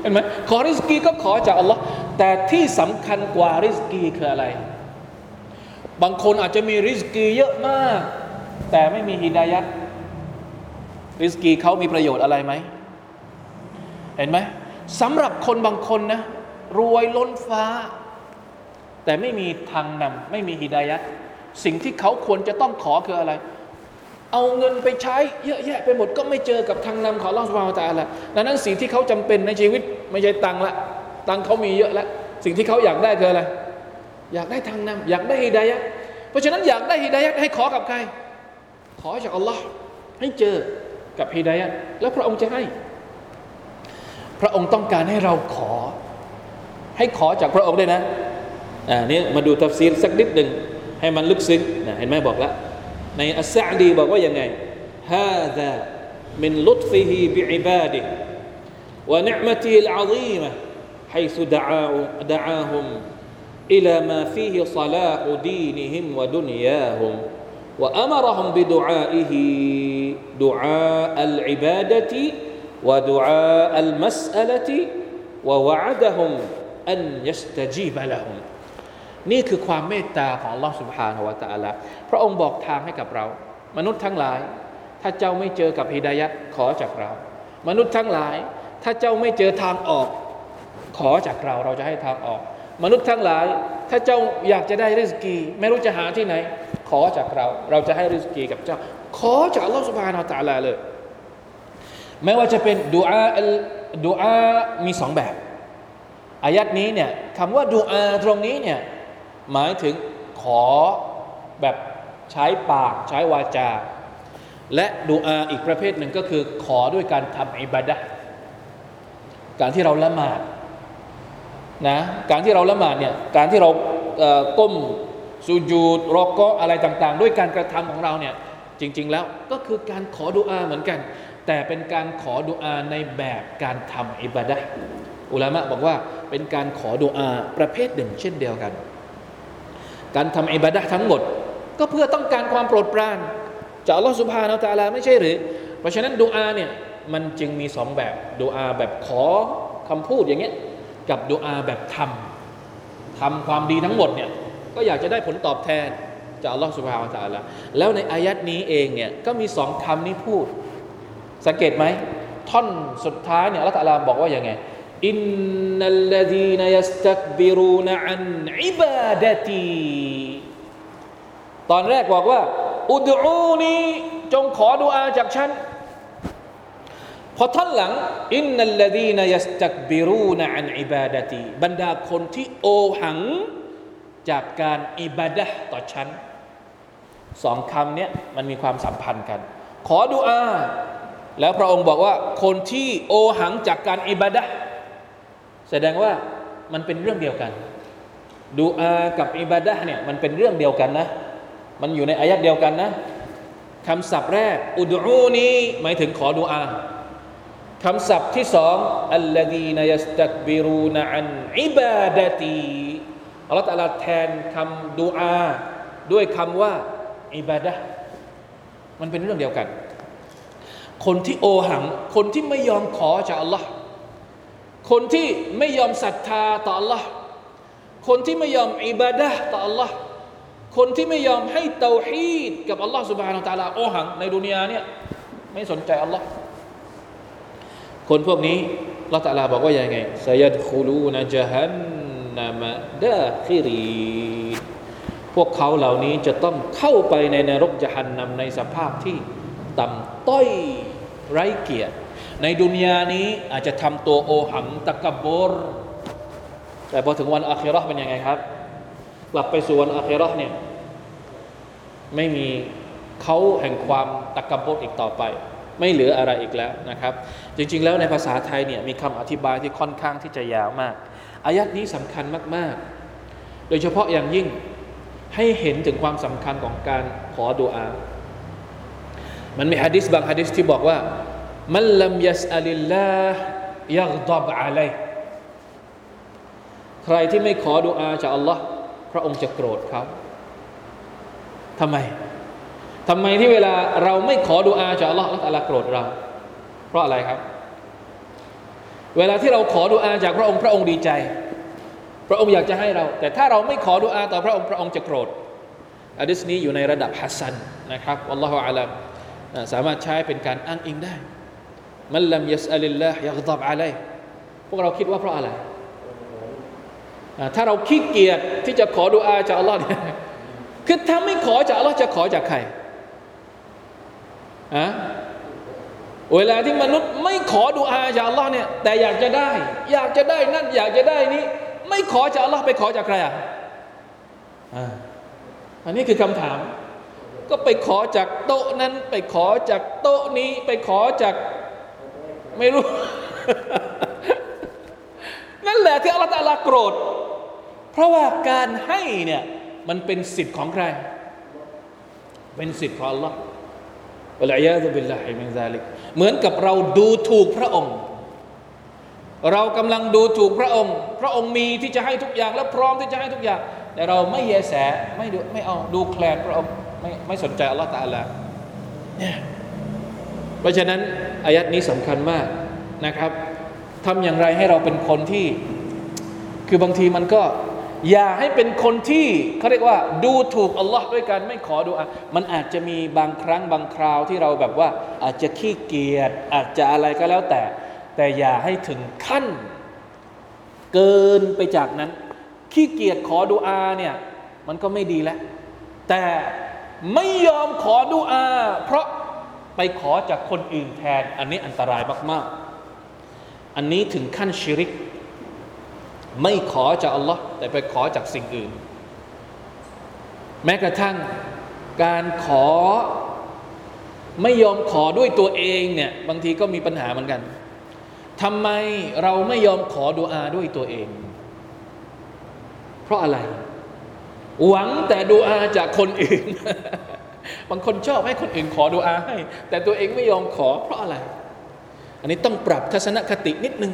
เห็นไหมขอริสกีก็ขอจากอัลลอฮ์แต่ที่สำคัญกว่าริสกีคืออะไร บางคนอาจจะมีริสกีเยอะมาก แต่ไม่มีฮิดายัดริสกีเขามีประโยชน์อะไรไหม เห็นไหมสำหรับคนบางคนนะ รวยล้นฟ้า แต่ไม่มีทางนำไม่มีฮิดายัดสิ่งที่เขาควรจะต้องขอคืออะไร เอาเงินไปใช้เยอะแยะไปหมดก็ไม่เจอกับทางนำของลอสวาตาละดังนั้นสิ่งที่เขาจำเป็นในชีวิตไม่ใช่ตังละ ตังเขามีเยอะล้วสิ่งที่เขาอยากได้คืออะไร อยากได้ทางนำอยากได้ฮิดายัดเพราะฉะนั้นอยากได้ฮิดายัดให้ขอกับใคร ขอจากอัลลอฮ์ให้เจอกับฮิดายัดแล้วพระองค์จะให้ พระองค์ต้องการให้เราขอ ให้ขอจากพระองค์ด้วยนะอ่านี่มาดูทัฟซีรสักนิดหนึ่งให้มันลึกซึ้งนะเห็นไหมบอกแล้ว ในอัสซาดีบอกว่ายังไง هذا من لطفه بعباده ونعمته العظيمة حيث دعاه دعاهم إلى ما فيه صلاح دينهم ودنياهم وأمرهم بدعائه دعاء العبادة ودعاء المسألة ووعدهم أن يستجيب لهم นี่คือความเมตตาของ Allah سبحانه และ تعالى พระองค์บอกทางให้กับเรา มนุษย์ทั้งหลาย ถ้าเจ้าไม่เจอกับฮิดายัดขอจากเรา มนุษย์ทั้งหลาย ถ้าเจ้าไม่เจอทางออก ขอจากเราเราจะให้ทางออก มนุษย์ทั้งหลาย ถ้าเจ้าอยากจะได้ริสกี ไม่รู้จะหาที่ไหน ขอจากเรา เราจะให้ริสกีกับเจ้า ขอจาก Allah سبحانه และ تعالى เลย ไม่ว่าจะเป็นดูอาดูอามีสองแบบ อายัดนี้เนี่ยคำว่าดูอาตรงนี้เนี่ย หมายถึงขอแบบใช้ปากใช้วาจา และดูอาอีกประเภทหนึ่งก็คือขอด้วยการทำอิบาดะการที่เราละหมาดนะการที่เราละหมาดเนี่ยการที่เราเก้มสุญูดรอกก็อะไรต่างๆ ด้วยการกระทำของเราเนี่ยจริง ๆ แล้วก็คือการขอดุอาเหมือนกัน แต่เป็นการขอดุอาในแบบการทำอิบาดะอุลามะบอกว่าเป็นการขอดุอาประเภทหนึ่งเช่นเดียวกัน การทำอิบาดะทั้งหมด ก็เพื่อต้องการความโปรดปรานจากอัลลอฮฺสุบฮานาอัลลอฮไม่ใช่หรือ เพราะฉะนั้นดุอาเนี่ยมันจึงมีสองแบบดุอาแบบขอคำพูดอย่างเงี้ยกับดุอาแบบทำทำความดีทั้งหมดเนี่ยก็อยากจะได้ผลตอบแทนจากอัลลอฮฺสุบฮานาอัลลอฮแล้วในอายัดนี้เองเนี่ยก็มีสองคำนี้พูด สังเกตไหมท่อนสุดท้ายเนี่ยอัลลอฮฺบอกว่าอย่างไง อินนัลลดีนยัสตักบิรูนอันอิบาดตีตอนแรกบอกว่า อุดูนีจงขอดุอาจากฉัน พอท่อนหลัง อินนัลลดีนยัสตักบิรูนอันอิบาดตีบรรดาคนที่โอหัง จากการอิบาดะต่อฉันสองคำนี้มันมีความสัมพันธ์กัน ขอดุอา แล้วพระองค์บอกว่าคนที่โอหังจากการอิบาดะ แสดงว่ามันเป็นเรื่องเดียวกันดูอากับอิบาดะเนี่ยมันเป็นเรื่องเดียวกันนะ มันอยู่ในอายัดเดียวกันนะคำศัพท์แรก อุดูนี้หมายถึงขอดูอาคำศัพท์ที่สองอัลลดีนยัสตักบิรูนอันอิบาดตีอัลลอฮฺตะลาแทนคำดูอาด้วยคำว่าอิบาดะมันเป็นเรื่องเดียวกัน คนที่โอหัง คนที่ไม่ยอมขอจากอัลลอฮ์ คนที่ไม่ยอมศรัทธาต่อ Allah คนที่ไม่ยอมอิบาดะต่อ Allah คนที่ไม่ยอมให้เตาฮีดกับ Allah سبحانه และ تعالى โอหังในดุนยาเนี่ยไม่สนใจ Allah คนพวกนี้ละตาลาบอกว่าอย่างไงสยัดคูลูนจฮันนามะดาคิรีพวกเขาเหล่านี้จะต้องเข้าไปในนรกจฮันนำในสภาพที่ต่ำต้อยไร้เกียรติ ในดุนยานี้อาจจะทำตัวโอหังตะกบรแต่พอถึงวันอาคิรอเป็นยังไงครับ กลับไปสู่วันอาคิรอเนี่ยไม่มีเขาแห่งความตะกบรอีกต่อไป ไม่เหลืออะไรอีกแล้วนะครับ จริง ๆ แล้วในภาษาไทยเนี่ยมีคำอธิบายที่ค่อนข้างที่จะยาวมาก อายัดนี้สำคัญมาก ๆ โดยเฉพาะอย่างยิ่งให้เห็นถึงความสำคัญของการขอดุอา มันมีฮะดิษบางฮะดิษที่บอกว่า มันลัมยัสอัลิลลาห์ยักดับอะลัยใครที่ไม่ขอดุอาจากอัลลอฮ์พระองค์จะโกรธเขาทำไมทำไมที่เวลาเราไม่ขอดุอาจากอัลลอฮ์อัลลอฮ์โกรธเรา เพราะอะไรครับ เวลาที่เราขอดุอาจากพระองค์พระองค์ดีใจ พระองค์อยากจะให้เรา แต่ถ้าเราไม่ขอดุอาต่อพระองค์พระองค์จะโกรธอะดิษนี้อยู่ในระดับฮัสซันนะครับอัลลอฮฺอาลัมสามารถใช้เป็นการอ้างอิงได้ มันลัมยัสอัลิลลาห์ยักดับอะลัยพวกเราคิดว่าเพราะอะไร ถ้าเราขี้เกียจที่จะขอดุอาจากอัลลอฮ์เนี่ยคือถ้าไม่ขอจากอัลลอฮ์จะขอจากใครอะเวลาที่มนุษย์ไม่ขอดุอาจากอัลลอฮ์เนี่ยแต่อยากจะได้ อยากจะได้นั่นอยากจะได้นี้ ไม่ขอจากอัลลอฮ์ไปขอจากใครอะอันนี้คือคำถาม ก็ไปขอจากโต๊ะนั้น ไปขอจากโต๊ะนี้ ไปขอจาก ไม่รู้ นั่นแหละที่อัลลอฮฺโกรธ เพราะว่าการให้เนี่ยมันเป็นสิทธิ์ของใคร เป็นสิทธิ์ของอัลลอฮ์วะลัยยาตุบิลลาฮิมินซาลิกเหมือนกับเราดูถูกพระองค์ เรากำลังดูถูกพระองค์ พระองค์มีที่จะให้ทุกอย่างและพร้อมที่จะให้ทุกอย่าง แต่เราไม่แยแสไม่ดูไม่เอาดูแคลนพระองค์ไม่ไม่สนใจอัลลอฮฺตาลาเนี่ย เพราะฉะนั้นอายัดนี้สำคัญมากนะครับทำอย่างไรให้เราเป็นคนที่ คือบางทีมันก็อย่าให้เป็นคนที่เขาเรียกว่าดูถูกอัลลอฮ์ด้วยการไม่ขอดูอามันอาจจะมีบางครั้งบางคราวที่เราแบบว่า อาจจะขี้เกียจอาจจะอะไรก็แล้วแต่ แต่อย่าให้ถึงขั้น เกินไปจากนั้น ขี้เกียจขอดูอาเนี่ยมันก็ไม่ดีแล้ว แต่ไม่ยอมขอดูอา เพราะ ไปขอจากคนอื่นแทน อันนี้อันตรายมากๆ อันนี้ถึงขั้นชิริก ไม่ขอจากอัลลอฮ์แต่ไปขอจากสิ่งอื่น แม้กระทั่งการขอไม่ยอมขอด้วยตัวเองเนี่ยบางทีก็มีปัญหาเหมือนกันทำไมเราไม่ยอมขอดุอาด้วยตัวเอง เพราะอะไร หวังแต่ดูอาจากคนอื่น บางคนชอบให้คนอื่นขอดูอาให้ แต่ตัวเองไม่ยอมขอเพราะอะไร อันนี้ต้องปรับทัศนคตินิดนึง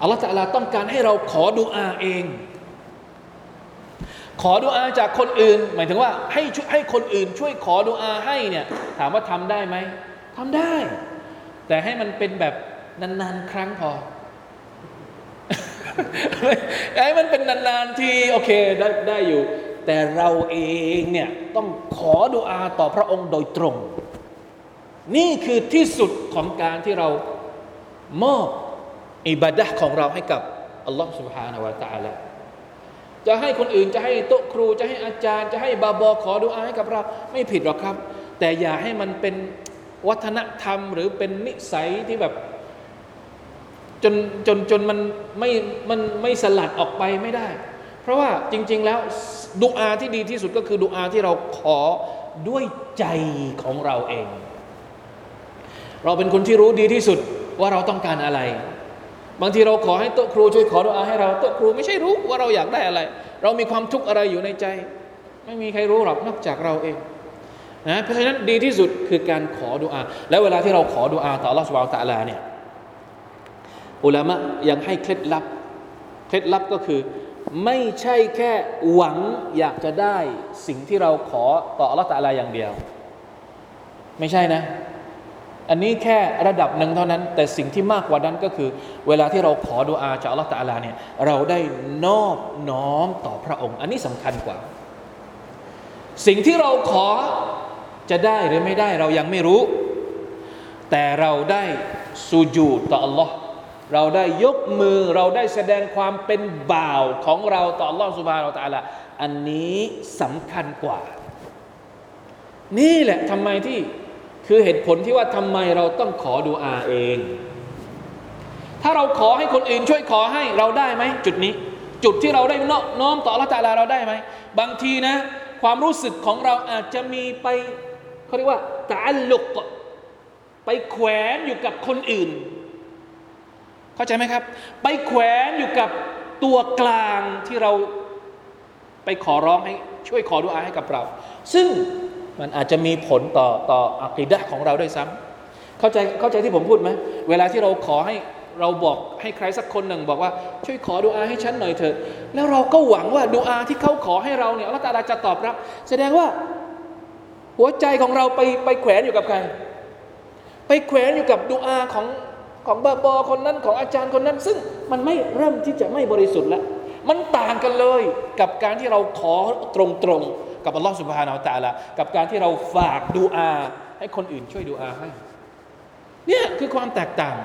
อัลลอฮฺตะลาต้องการให้เราขอดุอาเอง ขอดุอาจากคนอื่น หมายถึงว่าให้ให้คนอื่น ช่วยขอดุอาให้เนี่ยถามว่าทำได้ไหมทำได้ แต่ให้มันเป็นแบบนานๆครั้งพอให้มันเป็นนานๆทีโอเคได้ได้อยู่ แต่เราเองเนี่ยต้องขอดุอาต่อพระองค์โดยตรง นี่คือที่สุดของการที่เรามอบอิบาดะของเราให้กับอัลลอฮ์ سبحانه และ تعالى จะให้คนอื่นจะให้โต๊ะครูจะให้อาจารย์ จะให้บาบอขอดุอาให้กับเรา ไม่ผิดหรอกครับ แต่อย่าให้มันเป็นวัฒนธรรม หรือเป็นนิสัยที่แบบจนจนจนมันไม่มันไม่สลัดออกไปไม่ได้ เพ ราะว่าจริง ๆ แล้วดุอาที่ดีที่สุดก็คือดุอาที่เราขอด้วยใจของเราเอง เราเป็นคนที่รู้ดีที่สุดว่าเราต้องการอะไร บางทีเราขอให้โต๊ะครูช่วยขอดุอาให้เราโต๊ะครูไม่ใช่รู้ว่าเราอยากได้อะไร เรามีความทุกข์อะไรอยู่ในใจ ไม่มีใครรู้หรอกนอกจากเราเองนะเพราะฉะนั้นดีที่สุดคือการขอดุอา แล้วเวลาที่เราขอดุอาต่อรัชวาลตะลาเนี่ยอุลามะยังให้เคล็ดลับ เคล็ดลับก็คือ ไม่ใช่แค่หวังอยากจะได้สิ่งที่เราขอต่อ Allah ตะลาอย่างเดียว ไม่ใช่นะ อันนี้แค่ระดับหนึ่งเท่านั้น แต่สิ่งที่มากกว่านั้นก็คือ เวลาที่เราขอดุอาจากอัลลอฮฺตาลาเนี่ยเราได้นอบน้อมต่อพระองค์ อันนี้สำคัญกว่า สิ่งที่เราขอจะได้หรือไม่ได้เรายังไม่รู้ แต่เราได้สูญูต่ออัลลอฮ์ เราได้ยกมือเราได้แสดงความเป็นบ่าวของเราต่ออัลลอฮ์สุบฮานาอัลตะลาอันนี้สำคัญกว่า นี่แหละทำไมที่คือเหตุผลที่ว่าทำไมเราต้องขอดูอาเอง ถ้าเราขอให้คนอื่นช่วยขอให้เราได้ไหมจุดนี้ จุดที่เราได้น้อมต่อละตาลาเราได้ไหมบางทีนะ ความรู้สึกของเราอาจจะมีไปเขาเรียกว่าตาลุกไปแขวนอยู่กับคนอื่น เข้าใจไหมครับ ไปแขวนอยู่กับตัวกลางที่เราไปขอร้องให้ช่วยขอดุอาให้กับเรา ซึ่งมันอาจจะมีผลต่อต่ออักีดะของเราด้วยซ้ำเข้าใจเข้าใจที่ผมพูดไหมเวลาที่เราขอให้เราบอกให้ใครสักคนหนึ่ง บอกว่าช่วยขอดุอาให้ฉันหน่อยเถอะแล้วเราก็หวังว่าดุอาที่เขาขอให้เราเนี่ยอัลลอฮฺตาลาจะตอบรับ แสดงว่าหัวใจของเราไปไปแขวนอยู่กับใคร ไปแขวนอยู่กับดุอาของ ของบาบอคนนั้นของอาจารย์คนนั้น ซึ่งมันไม่เริ่มที่จะไม่บริสุทธิ์แล้ว มันต่างกันเลยกับการที่เราขอตรงๆกับอัลลอฮฺสุบฮานาอัลตะลากับการที่เราฝากดุอา ให้คนอื่นช่วยดุอาให้เนี่ยคือความแตกต่าง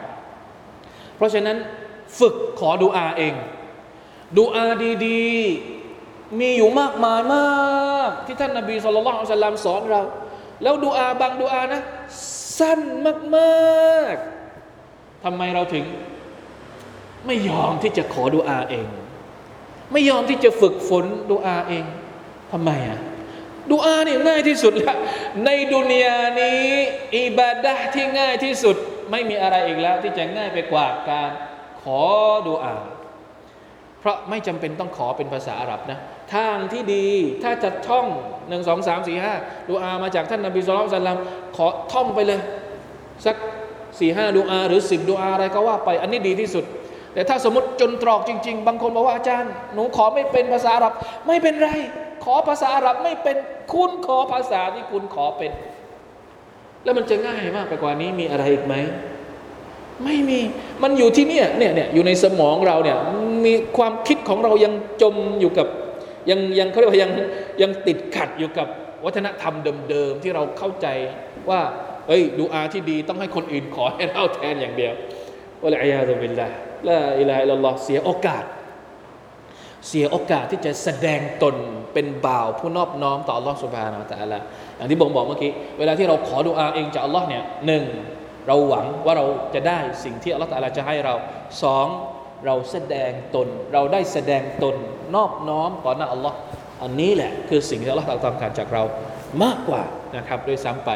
เพราะฉะนั้นฝึกขอดุอาเองดุอาดีๆ มีอยู่มากมายมากที่ท่านนบีสุลต่านอัลลัมสอนเรา แล้วดุอาบางดุอานะ สั้นมากๆ ทำไมเราถึง ไม่ยอมที่จะขอดุอาเอง ไม่ยอมที่จะฝึกฝนดุอาเองทำไมอะดุอานี่ง่ายที่สุดแล้ว ในดุนยานี้ อิบาดะที่ง่ายที่สุด ไม่มีอะไรอีกแล้ว ที่จะง่ายไปกว่าการขอดุอา เพราะไม่จำเป็นต้องขอเป็นภาษาอาหรับนะ ทางที่ดีถ้าจะท่องหนึ่งสองสามสี่ห้าดูอามาจากท่านนบีสุลต่านขอท่องไปเลย สัก สี่ห้าดูอาหรือสิบดูอาอะไรก็ว่าไป อันนี้ดีที่สุด แต่ถ้าสมมติจนตรอกจริง ๆ บางคนบอกว่าอาจารย์ หนูขอไม่เป็นภาษาอาหรับไม่เป็นไร ขอภาษาอาหรับไม่เป็นคุณขอภาษาที่คุณขอเป็น แล้วมันจะง่ายมากไปกว่านี้มีอะไรอีกไหมไม่มี มันอยู่ที่เนี่ยเนี่ยเนี่ยอยู่ในสมองเราเนี่ย มีความคิดของเรายังจมอยู่กับ ยังยังเขาเรียกว่ายังยังติดขัดอยู่กับวัฒนธรรมเดิมๆที่เราเข้าใจว่า เอ้ยดูอาที่ดีต้องให้คนอื่นขอให้เราแทนอย่างเดียววะลัยยาตุบิลละละอิลาอิลลอฮ์เสียโอกาส เสียโอกาสที่จะแสดงตนเป็นบ่าวผู้นอบน้อมต่ออัลลอฮ์สุบฮานาอัลลอฮ์อย่างที่ผมบอกเมื่อกี้ เวลาที่เราขอดูอาเองจากอัลลอฮ์เนี่ยหนึ่งเราหวังว่าเราจะได้สิ่งที่อัลลอฮฺตาลาจะให้เราสองเราแสดงตน เราได้แสดงตนนอบน้อมต่อหน้าอัลลอฮ์อันนี้แหละคือสิ่งที่อัลลอฮฺต้องการจากเรามากกว่านะครับด้วยซ้ำไป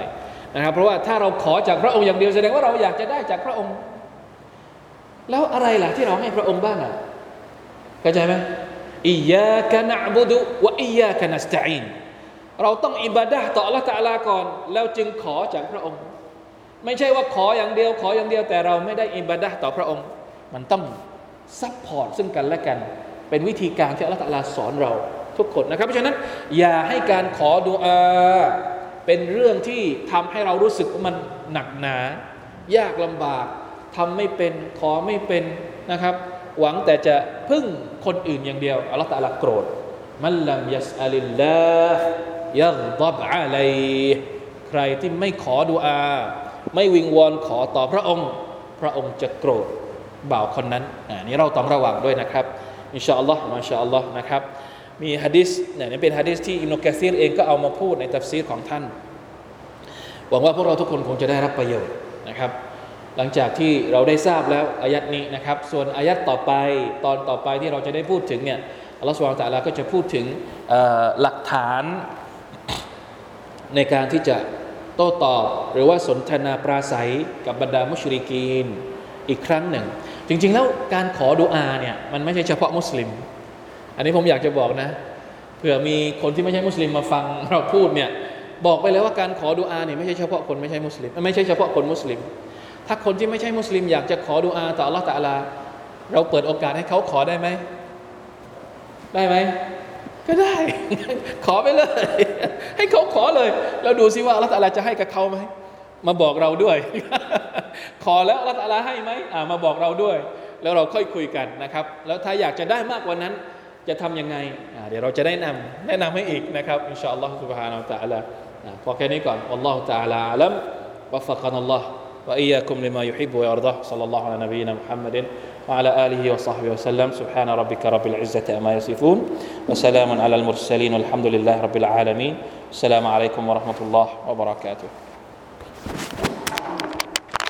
นะครับเพราะว่าถ้าเราขอจากพระองค์อย่างเดียวแสดงว่าเราอยากจะได้จากพระองค์ แล้วอะไรล่ะที่เราให้พระองค์บ้างอะเข้าใจไหม إياك نعبد وإياك نستعين เราต้องอิบาดะต่ออัลลอฮฺตาลาก่อน แล้วจึงขอจากพระองค์ ไม่ใช่ว่าขออย่างเดียว ขออย่างเดียวแต่เราไม่ได้อิบาดะต่อพระองค์ มันต้อง support ซึ่งกันและกัน เป็นวิธีการที่อัลลอฮฺสอนเราทุกคนนะครับ เพราะฉะนั้น อย่าให้การขอดุอา เป็นเรื่องที่ทำให้เรารู้สึกว่ามันหนักหนา ยากลำบากทำไม่เป็นขอไม่เป็นนะครับ หวังแต่จะพึ่งคนอื่นอย่างเดียวอัลลอฮฺตะลาโกรธมันลัมยัสอัลิลลาห์ยักดับอะลัยใครที่ไม่ขอดุอา ไม่วิงวอนขอต่อพระองค์ พระองค์จะโกรธบ่าวคนนั้นอันนี้เราต้องระวังด้วยนะครับ อินชาอัลลอฮ์มาชาอัลลอฮ์นะครับ มีฮะดิษเนี่ยเป็นฮะดิษที่อิมนุกะซีรเองก็เอามาพูดในตัฟซีรของท่าน หวังว่าพวกเราทุกคนคงจะได้รับประโยชน์นะครับ หลังจากที่เราได้ทราบแล้วอายัดนี้นะครับ ส่วนอายัดต่อไปตอนต่อไปที่เราจะได้พูดถึงเนี่ยอัลลอฮฺสุบานตะลาก็จะพูดถึงหลักฐานในการที่จะโต้ตอบหรือว่าสนทนาปราศัยกับบรรดามุชริกีนอีกครั้งหนึ่ง จริง ๆ แล้วการขอดุอาเนี่ยมันไม่ใช่เฉพาะมุสลิม อันนี้ผมอยากจะบอกนะเผื่อมีคนที่ไม่ใช่มุสลิมมาฟังเราพูดเนี่ยบอกไปเลยว่าการขอดุอาเนี่ยไม่ใช่เฉพาะคนไม่ใช่มุสลิม ไม่ใช่เฉพาะคนมุสลิม ถ้าคนที่ไม่ใช่มุสลิม อยากจะขอดุอาต่ออัลลอฮฺตะลา เราเปิดโอกาสให้เขาขอได้ไหมได้ไหมก็ได้ ขอไปเลย ให้เขาขอเลยแล้วดูซิว่าอัลลอฮฺจะให้กับเขาไหมมาบอกเราด้วย ขอแล้วอัลลอฮฺให้ไหมอ่ามาบอกเราด้วย แล้วเราค่อยคุยกันนะครับ แล้วถ้าอยากจะได้มากกว่านั้น จะทํำยังไงเดี๋ยวเราจะได้นำแนะนำให้อีกนะครับอินชาอัลลอฮฺ سبحانه และ تعالى พอแค่นี้ก่อนอัลลอฮฺ تعالى อัลัม وفقنا الله وإياكم لما يحب ويرضاه صلى الله على نبينا محمد وعلى آله وصحبه وسلم سبحان ربك رب العزة أما يصفون وسلام على المرسلين والحمد لله رب العالمين السلام عليكم ورحمة الله وبركاته